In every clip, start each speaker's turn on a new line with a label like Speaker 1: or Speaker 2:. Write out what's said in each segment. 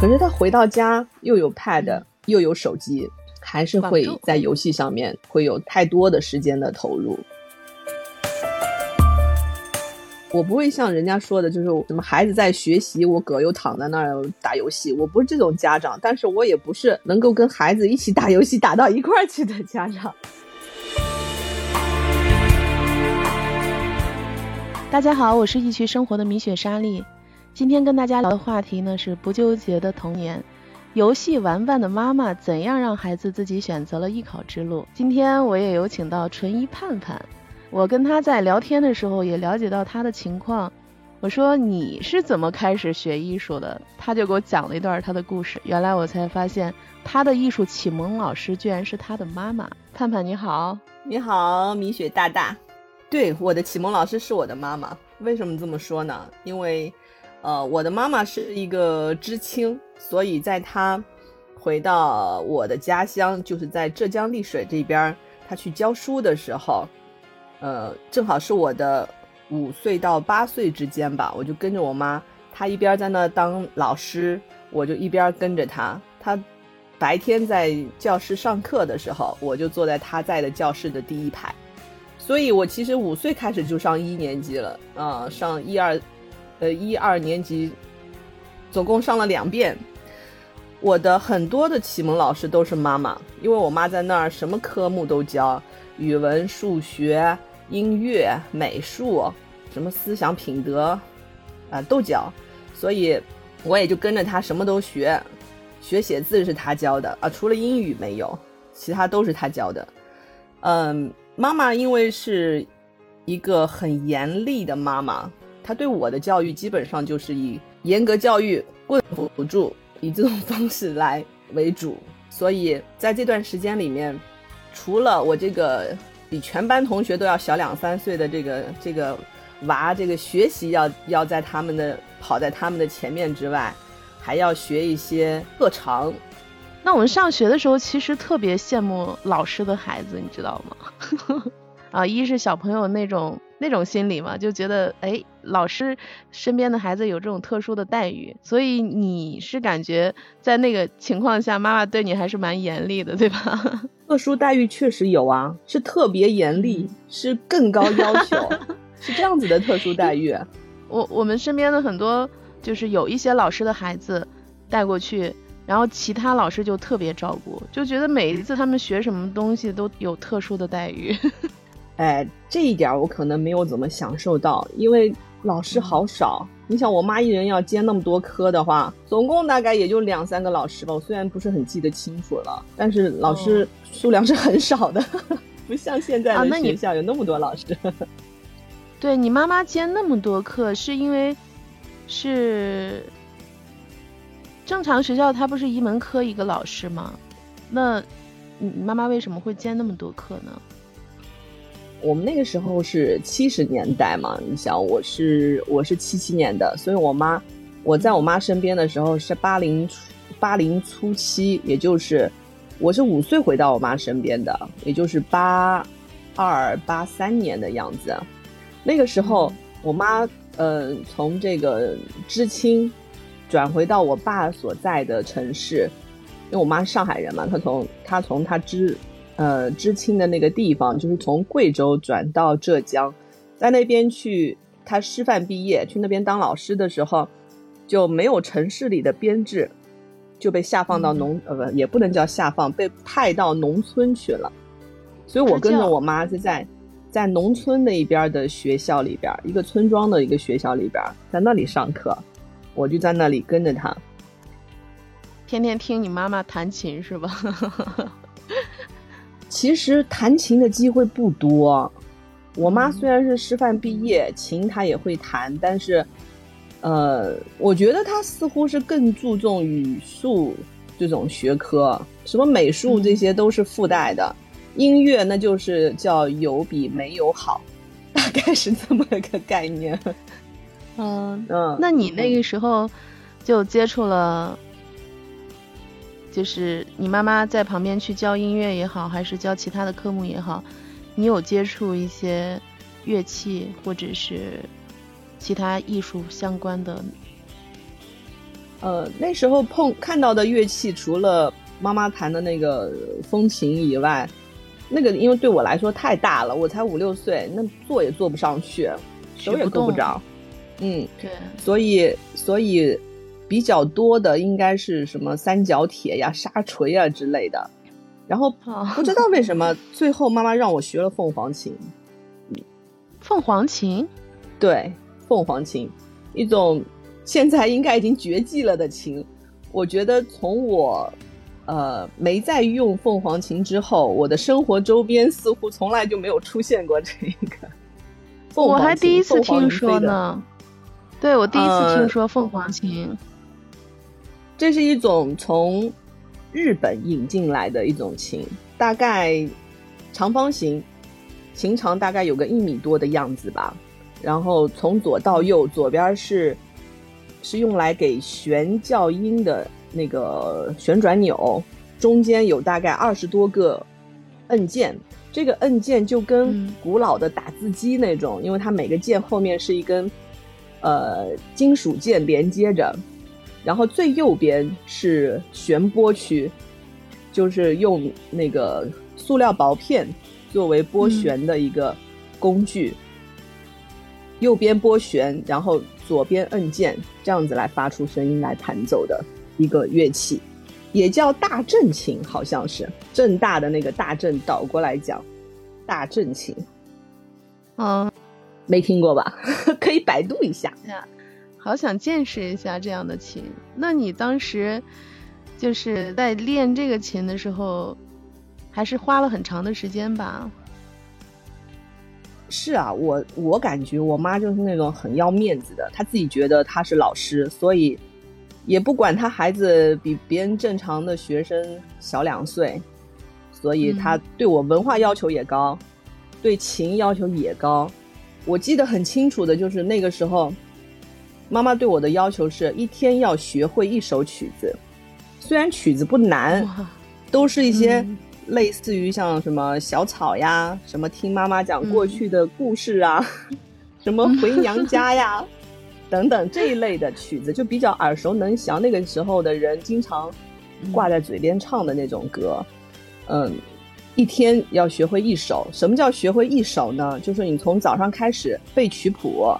Speaker 1: 可是他回到家又有 pad 又有手机，还是会在游戏上面会有太多的时间的投入。我不会像人家说的，就是什么孩子在学习，我哥又躺在那儿打游戏。我不是这种家长，但是我也不是能够跟孩子一起打游戏打到一块儿去的家长。
Speaker 2: 大家好，我是易趣生活的米雪莎莉。今天跟大家聊的话题呢是不纠结的童年，游戏玩伴的妈妈怎样让孩子自己选择了艺考之路？今天我也有请到纯一盼盼。我跟他在聊天的时候也了解到他的情况，我说你是怎么开始学艺术的？他就给我讲了一段他的故事。原来我才发现他的艺术启蒙老师居然是他的妈妈。盼盼你好，
Speaker 1: 你好，米雪大大。对，我的启蒙老师是我的妈妈。为什么这么说呢？因为，呃，我的妈妈是一个知青，所以在她回到我的家乡，就是在浙江丽水这边，她去教书的时候。呃，正好是我的五岁到八岁之间吧，我就跟着我妈，她一边在那当老师，我就一边跟着她。她白天在教室上课的时候，我就坐在她在的教室的第一排。所以我其实五岁开始就上一年级了，啊，上一二，呃，一二年级，总共上了两遍。我的很多的启蒙老师都是妈妈，因为我妈在那儿什么科目都教，语文、数学。音乐、美术，什么思想品德，啊，都教，所以我也就跟着他什么都学，学写字是他教的啊，除了英语没有，其他都是他教的。嗯，妈妈因为是一个很严厉的妈妈，他对我的教育基本上就是以严格教育、棍辅助，以这种方式来为主，所以在这段时间里面，除了我这个。比全班同学都要小两三岁的这个这个娃，这个学习要要在他们的跑在他们的前面之外，还要学一些特长。
Speaker 2: 那我们上学的时候，其实特别羡慕老师的孩子，你知道吗？啊，一是小朋友那种那种心理嘛，就觉得哎，老师身边的孩子有这种特殊的待遇，所以你是感觉在那个情况下，妈妈对你还是蛮严厉的，对吧？
Speaker 1: 特殊待遇确实有啊，是特别严厉，是更高要求，是这样子的特殊待遇。
Speaker 2: 我我们身边的很多就是有一些老师的孩子带过去，然后其他老师就特别照顾，就觉得每一次他们学什么东西都有特殊的待遇。
Speaker 1: 哎，这一点我可能没有怎么享受到，因为老师好少。你想，我妈一人要兼那么多科的话，总共大概也就两三个老师吧。我虽然不是很记得清楚了，但是老师数量是很少的，不像现在的学校有那么多老师。
Speaker 2: 对你妈妈兼那么多课，是因为是正常学校，它不是一门科一个老师吗？那你妈妈为什么会兼那么多课呢？
Speaker 1: 我们那个时候是七十年代嘛，你想我是我是七七年的，所以我妈我在我妈身边的时候是八零八零初期，也就是我是五岁回到我妈身边的，也就是八二八三年的样子。那个时候我妈呃从这个知青转回到我爸所在的城市，因为我妈是上海人嘛，她从她从她知。呃，知青的那个地方，就是从贵州转到浙江，在那边去他师范毕业，去那边当老师的时候，就没有城市里的编制，就被下放到农呃不也不能叫下放，被派到农村去了。所以我跟着我妈是在在农村那一边的学校里边，一个村庄的一个学校里边，在那里上课，我就在那里跟着他，
Speaker 2: 天天听你妈妈弹琴是吧？
Speaker 1: 其实弹琴的机会不多，我妈虽然是师范毕业，琴她也会弹，但是，呃，我觉得她似乎是更注重语数这种学科，什么美术这些都是附带的，音乐那就是叫有比没有好，大概是这么一个概念。
Speaker 2: 嗯嗯，那你那个时候就接触了。就是你妈妈在旁边去教音乐也好，还是教其他的科目也好，你有接触一些乐器或者是其他艺术相关的？
Speaker 1: 呃，那时候碰看到的乐器，除了妈妈弹的那个风琴以外，那个因为对我来说太大了，我才五六岁，那坐也坐不上去，手也够不着。嗯，
Speaker 2: 对，
Speaker 1: 所以所以比较多的应该是什么三角铁呀、沙锤啊之类的。然后不知道为什么，最后妈妈让我学了凤凰琴。
Speaker 2: 凤凰琴，
Speaker 1: 对，凤凰琴，一种现在应该已经绝迹了的琴。我觉得从我呃没再用凤凰琴之后，我的生活周边似乎从来就没有出现过这个。
Speaker 2: 我还第一次听说呢。对，我第一次听说凤凰琴。
Speaker 1: 这是一种从日本引进来的一种琴，大概长方形。琴长大概有个一米多的样子吧，然后从左到右，左边是是用来给旋教音的那个旋转钮，中间有大概二十多个按键，这个按键就跟古老的打字机那种，因为它每个键后面是一根呃金属键连接着，然后最右边是旋拨区，就是用那个塑料薄片。作为拨弦的一个工具，右边拨弦，然后左边摁键，这样子来发出声音来弹奏的一个乐器，也叫大正琴，好像是正大的那个大正倒过来讲，大正琴。
Speaker 2: 嗯，
Speaker 1: 没听过吧？可以百度一下。
Speaker 2: 好想见识一下这样的琴。那你当时就是在练这个琴的时候？还是花了很长的时间吧。
Speaker 1: 是啊，我我感觉我妈就是那种很要面子的，她自己觉得她是老师，所以也不管她孩子比别人正常的学生小两岁，所以她对我文化要求也高，对琴要求也高。我记得很清楚的就是那个时候，妈妈对我的要求是一天要学会一首曲子，虽然曲子不难，都是一些。类似于像什么小草呀，什么听妈妈讲过去的故事啊，什么回娘家呀，等等这一类的曲子，就比较耳熟能详。那个时候的人经常挂在嘴边唱的那种歌，嗯，一天要学会一首。什么叫学会一首呢？就是你从早上开始背曲谱，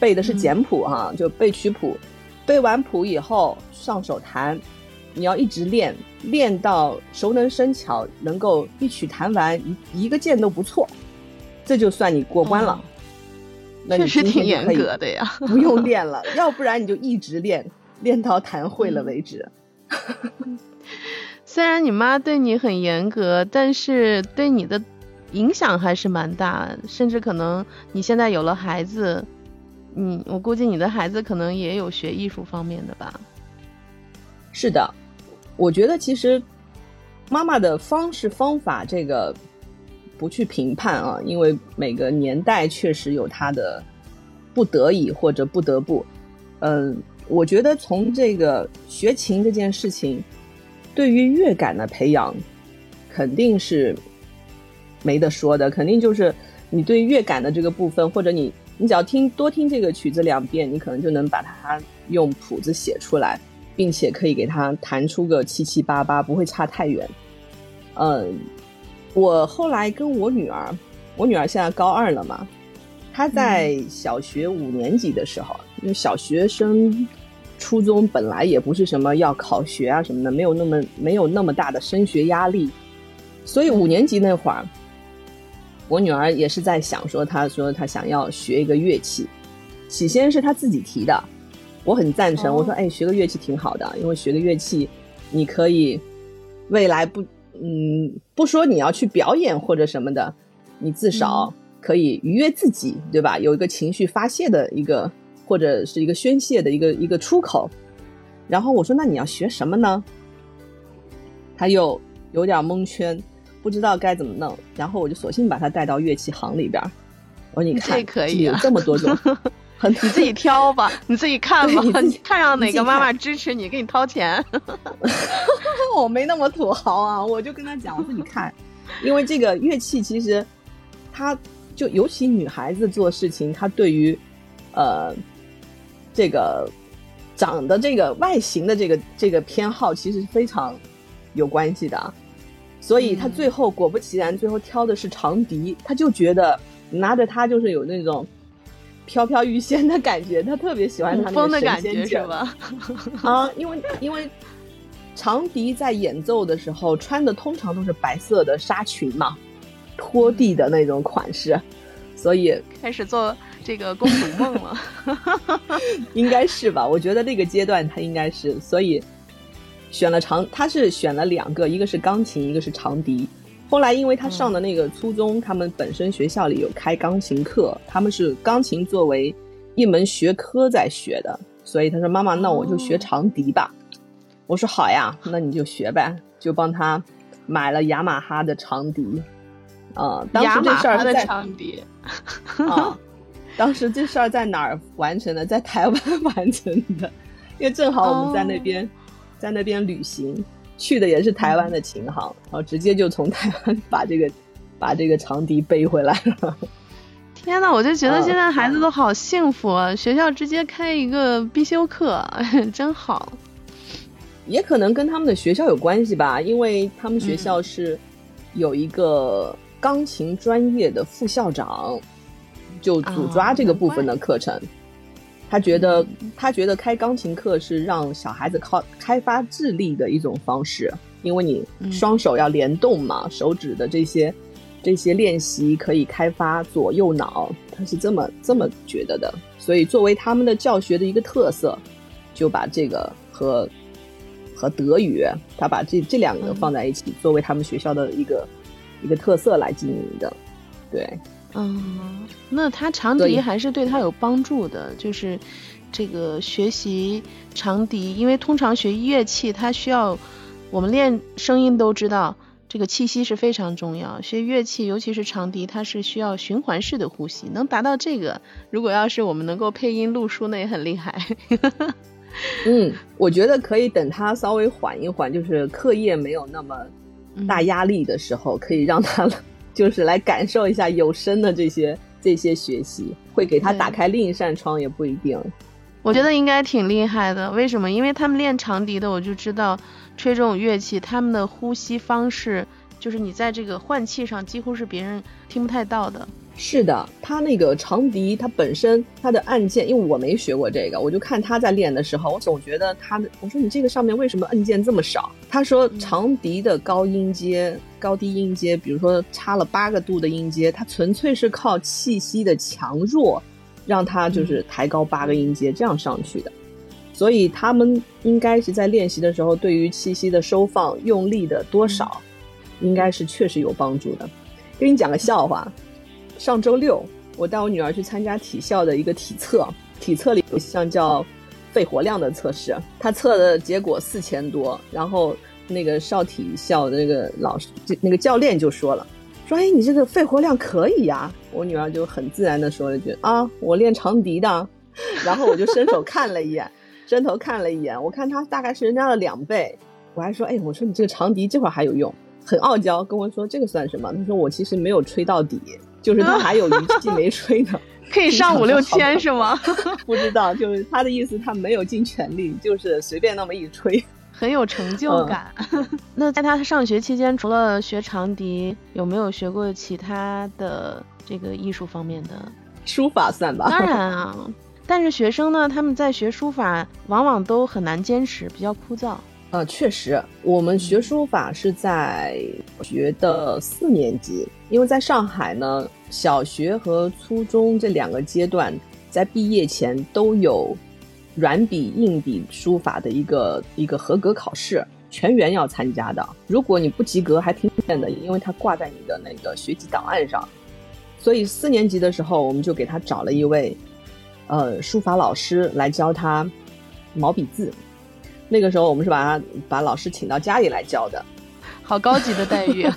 Speaker 1: 背的是简谱哈，就背曲谱，背完谱以后上手弹。你要一直练，练到熟能生巧，能够一曲弹完一一个键都不错，这就算你过关了。
Speaker 2: 确实挺严格的呀，
Speaker 1: 不用练了，要不然你就一直练，练到弹会了为止。
Speaker 2: 虽然你妈对你很严格，但是对你的影响还是蛮大，甚至可能你现在有了孩子，你我估计你的孩子可能也有学艺术方面的吧。
Speaker 1: 是的。我觉得其实妈妈的方式方法这个不去评判啊，因为每个年代确实有她的不得已或者不得不。嗯，我觉得从这个学琴这件事情，对于乐感的培养肯定是没得说的，肯定就是你对乐感的这个部分，或者你你只要听多听这个曲子两遍，你可能就能把它用谱子写出来。并且可以给它弹出个七七八八，不会差太远。嗯，我后来跟我女儿，我女儿现在高二了嘛，她在小学五年级的时候，因为小学生、初中本来也不是什么要考学啊什么的，没有那么没有那么大的升学压力，所以五年级那会儿，我女儿也是在想说，她说她想要学一个乐器，起先是她自己提的。我很赞成，我说，哎，学个乐器挺好的，因为学个乐器，你可以未来不，嗯，不说你要去表演或者什么的，你至少可以愉悦自己，对吧？有一个情绪发泄的一个，或者是一个宣泄的一个一个出口。然后我说，那你要学什么呢？她又有点蒙圈，不知道该怎么弄。然后我就索性把它带到乐器行里边，我说，你看，
Speaker 2: 可以
Speaker 1: 有这么多种。
Speaker 2: 你自己挑吧，你自己看吧，你看上哪个妈妈支持你，给你掏钱。
Speaker 1: 我没那么土豪啊，我就跟他讲，我说你看，因为这个乐器其实，它就尤其女孩子做事情，她对于呃这个长的这个外形的这个这个偏好其实是非常有关系的，所以他最后果不其然，最后挑的是长笛，他就觉得拿着它就是有那种飘飘欲仙的感觉，他特别喜欢他那个感觉是
Speaker 2: 吧？
Speaker 1: 啊，因为因为长笛在演奏的时候穿的通常都是白色的纱裙嘛，拖地的那种款式，所以
Speaker 2: 开始做。这个公主梦了，
Speaker 1: 应该是吧？我觉得那个阶段他应该是，所以选了长，他是选了两个，一个是钢琴，一个是长笛。后来因为他上的那个初中，他们本身学校里有开钢琴课，他们是钢琴作为一门学科在学的，所以他说：“妈妈，那我就学长笛吧。”我说：“好呀，那你就学呗。”就帮他买了雅马哈的长笛。啊，当时这事儿
Speaker 2: 在长笛
Speaker 1: 啊。当时这事儿在哪儿完成的？在台湾 完成的，因为正好我们在那边，在那边旅行，去的也是台湾的琴行，然后直接就从台湾把这个 把这个长笛背回来了。
Speaker 2: 天呐，我就觉得现在孩子都好幸福啊！学校直接开一个必修课，真好。
Speaker 1: 也可能跟他们的学校有关系吧，因为他们学校是有一个钢琴专业的副校长。就主抓这个部分的课程，他觉得他觉得开钢琴课是让小孩子靠开发智力的一种方式，因为你双手要联动嘛，手指的这些这些练习可以开发左右脑，他是这么这么觉得的。所以作为他们的教学的一个特色，就把这个和和德语，他把这这两个放在一起，作为他们学校的一个一个特色来经营的，对。
Speaker 2: 嗯，那他长笛还是对他有帮助的，就是这个学习长笛，因为通常学乐器，它需要我们练声音都知道，这个气息是非常重要。学乐器，尤其是长笛，它是需要循环式的呼吸，能达到这个，如果要是我们能够配音录书，那也很厉害。
Speaker 1: 嗯，我觉得可以等他稍微缓一缓，就是课业没有那么大压力的时候，可以让他。就是来感受一下有声的这些这些学习，会给他打开另一扇窗，也不一定。
Speaker 2: 我觉得应该挺厉害的，为什么？因为他们练长笛的，我就知道吹这种乐器，他们的呼吸方式，就是你在这个换气上，几乎是别人听不太到的。
Speaker 1: 是的，他那个长笛，它本身它的按键，因为我没学过这个，我就看他在练的时候，我总觉得他的，我说你这个上面为什么按键这么少？他说长笛的高音阶、高低音阶，比如说差了八个度的音阶，它纯粹是靠气息的强弱，让它就是抬高八个音阶这样上去的。所以他们应该是在练习的时候，对于气息的收放、用力的多少，应该是确实有帮助的。给你讲个笑话。上周六，我带我女儿去参加体校的一个体测，体测里有一项叫肺活量的测试，她测的结果四千多，然后那个少体校的那个老师，那个教练就说了，说哎，你这个肺活量可以呀。我女儿就很自然的说了一句啊，我练长笛的。然后我就伸手看了一眼，伸头看了一眼，我看她大概是人家的两倍，我还说哎，我说你这个长笛这会儿还有用，很傲娇跟我说这个算什么？她说我其实没有吹到底。就是他还有一季没吹呢，
Speaker 2: 可以上五六千是吗？
Speaker 1: 不知道，就是他的意思，他没有尽全力，就是随便那么一吹，
Speaker 2: 很有成就感。那在他上学期间，除了学长笛，有没有学过其他的这个艺术方面的？
Speaker 1: 书法算吧。
Speaker 2: 当然啊，但是学生呢，他们在学书法往往都很难坚持，比较枯燥。
Speaker 1: 呃，确实，我们学书法是在学的四年级，因为在上海呢，小学和初中这两个阶段在毕业前都有软笔、硬笔书法的一个一个合格考试，全员要参加的。如果你不及格，还挺险的，因为它挂在你的那个学籍档案上。所以四年级的时候，我们就给他找了一位呃书法老师来教他毛笔字。那个时候，我们是把他把老师请到家里来教的，
Speaker 2: 好高级的待遇。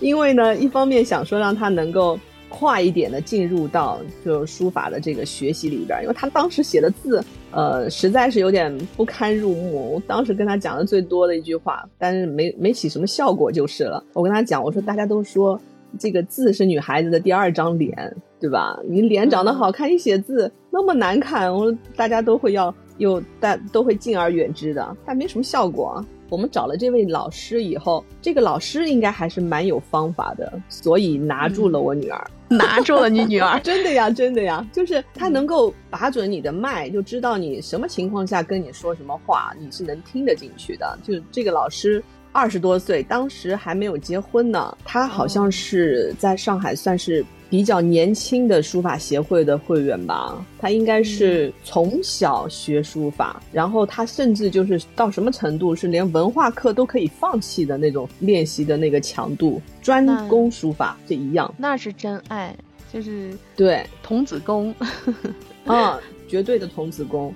Speaker 1: 因为呢，一方面想说让他能够快一点的进入到就书法的这个学习里边，因为他当时写的字，呃，实在是有点不堪入目。我当时跟他讲的最多的一句话，但是没没起什么效果就是了。我跟他讲，我说大家都说这个字是女孩子的第二张脸，对吧？你脸长得好看，一写字。那么难看，我大家都会要有，但都会敬而远之的，但没什么效果。我们找了这位老师以后，这个老师应该还是蛮有方法的，所以拿住了我女儿，
Speaker 2: 拿住了你女儿，
Speaker 1: 真的呀，真的呀，就是他能够把准你的脉，就知道你什么情况下跟你说什么话，你是能听得进去的。就这个老师二十多岁，当时还没有结婚呢，他好像是在上海算是。比较年轻的书法协会的会员吧，他应该是从小学书法，然后他甚至就是到什么程度，是连文化课都可以放弃的那种练习的那个强度，专攻书法这一样，
Speaker 2: 那是真爱，就是。
Speaker 1: 对。
Speaker 2: 童子功，
Speaker 1: 嗯，绝对的童子功，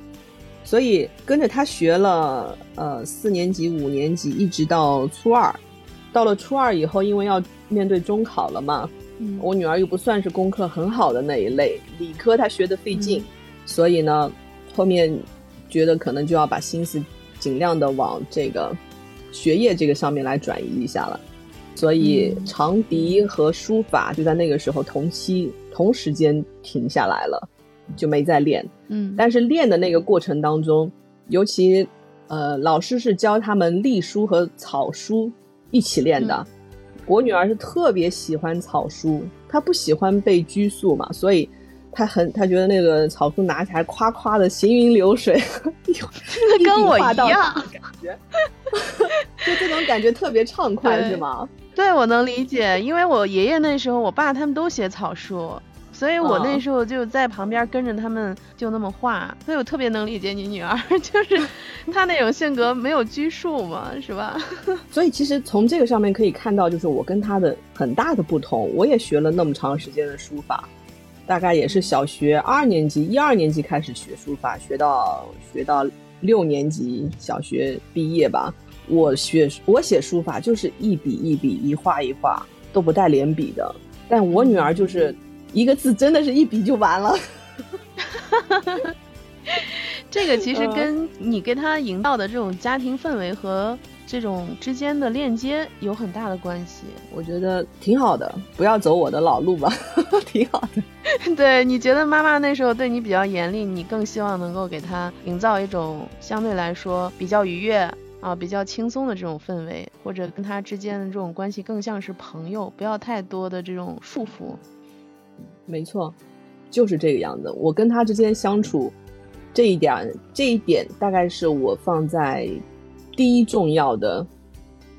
Speaker 1: 所以跟着他学了呃四年级、五年级，一直到初二，到了初二以后，因为要面对中考了嘛。我女儿又不算是功课很好的那一类，理科她学的费劲，所以呢，后面觉得可能就要把心思尽量的往这个学业这个上面来转移一下了，所以长笛和书法就在那个时候同期同时间停下来了，就没再练。
Speaker 2: 嗯，
Speaker 1: 但是练的那个过程当中，尤其呃，老师是教他们隶书和草书一起练的。我女儿是特别喜欢草书，她不喜欢被拘束嘛，所以她很她觉得那个草书拿起来夸夸的行云流水，
Speaker 2: 跟我一样
Speaker 1: 感觉，就这种感觉特别畅快，是吗？
Speaker 2: 对，我能理解，因为我爷爷那时候，我爸他们都写草书。所以我那时候就在旁边跟着他们，就那么画。所以我特别能理解你女儿，就是她那种性格没有拘束嘛，是吧？
Speaker 1: 所以其实从这个上面可以看到，就是我跟她的很大的不同。我也学了那么长时间的书法，大概也是小学二年级、一二年级开始学书法，学到学到六年级小学毕业吧。我学我写书法就是一笔一笔、一画一画都不带连笔的，但我女儿就是。一个字真的是一笔就完了，
Speaker 2: 这个其实跟你给他营造的这种家庭氛围和这种之间的链接有很大的关系。
Speaker 1: 我觉得挺好的，不要走我的老路吧，挺好的。
Speaker 2: 对，你觉得妈妈那时候对你比较严厉，你更希望能够给他营造一种相对来说比较愉悦啊、比较轻松的这种氛围，或者跟他之间的这种关系更像是朋友，不要太多的这种束缚。
Speaker 1: 没错，就是这个样子。我跟他之间相处，这一点，这一点大概是我放在第一重要的，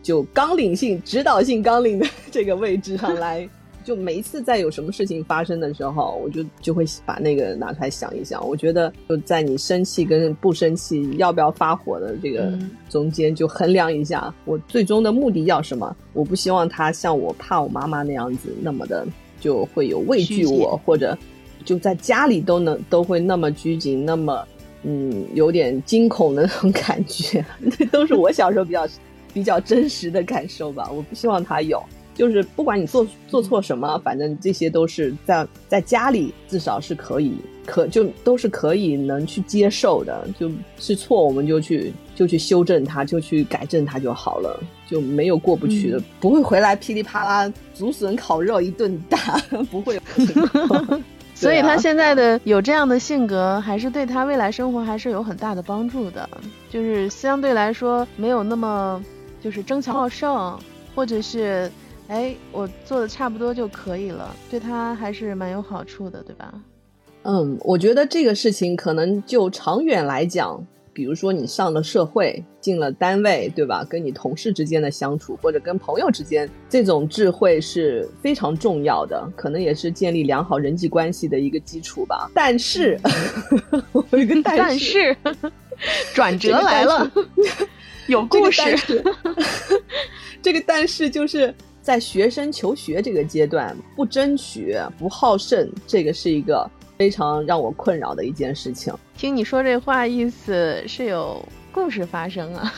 Speaker 1: 就纲领性、指导性纲领的 这个位置上 来。就每一次在有什么事情发生的时候，我就就会把那个拿出来想一想。我觉得就在你生气跟不生气、要不要发火的这个中间，就衡量一下我最终的目的要什么。我不希望他像我怕我妈妈那样子那么的。就会有畏惧我，或者就在家里都能都会那么拘谨，那么嗯有点惊恐的那种感觉，那都是我小时候比较比较真实的感受吧。我不希望他有，就是不管你做做错什么，反正这些都是在在家里至少是可以可就都是可以能去接受的，就是错我们就去就去修正它，就去改正它就好了。就没有过不去的，不会回来噼里啪啦竹笋烤肉一顿打，不会。
Speaker 2: 所以他现在的有这样的性格，还是对他未来生活还是有很大的帮助的。就是相对来说没有那么就是争强好胜，或者是哎我做的差不多就可以了，对他还是蛮有好处的，对吧？
Speaker 1: 嗯，我觉得这个事情可能就长远来讲。比如说你上了社会，进了单位，对吧？跟你同事之间的相处，或者跟朋友之间，这种智慧是非常重要的，可能也是建立良好人际关系的一个基础吧。但是，有一个
Speaker 2: 但 是，转折来了，有 故事。
Speaker 1: 这个但是就是在学生求学这个阶段，不争取、不好胜，这个是一个。非常让我困扰的一件事情。
Speaker 2: 听你说这话，意思是有故事发生啊？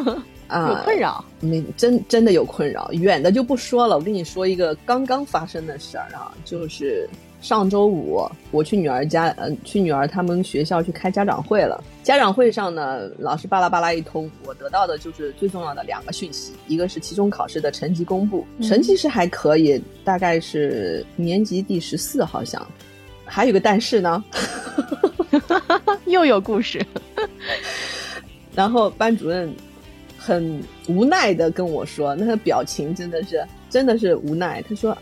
Speaker 1: 啊，
Speaker 2: 有困扰？
Speaker 1: 没，真真的有困扰。远的就不说了，我跟你说一个刚刚发生的事儿啊，就是上周五我去女儿家，嗯，去女儿他们学校去开家长会了。家长会上呢，老师巴拉巴拉一通，我得到的就是最重要的两个讯息，一个是期中考试的成绩公布，成绩是还可以，大概是年级第十四，好像。还有个但是呢，
Speaker 2: 又有故事。
Speaker 1: 然后班主任很无奈的跟我说，那个表情真的是真的是无奈。他说：“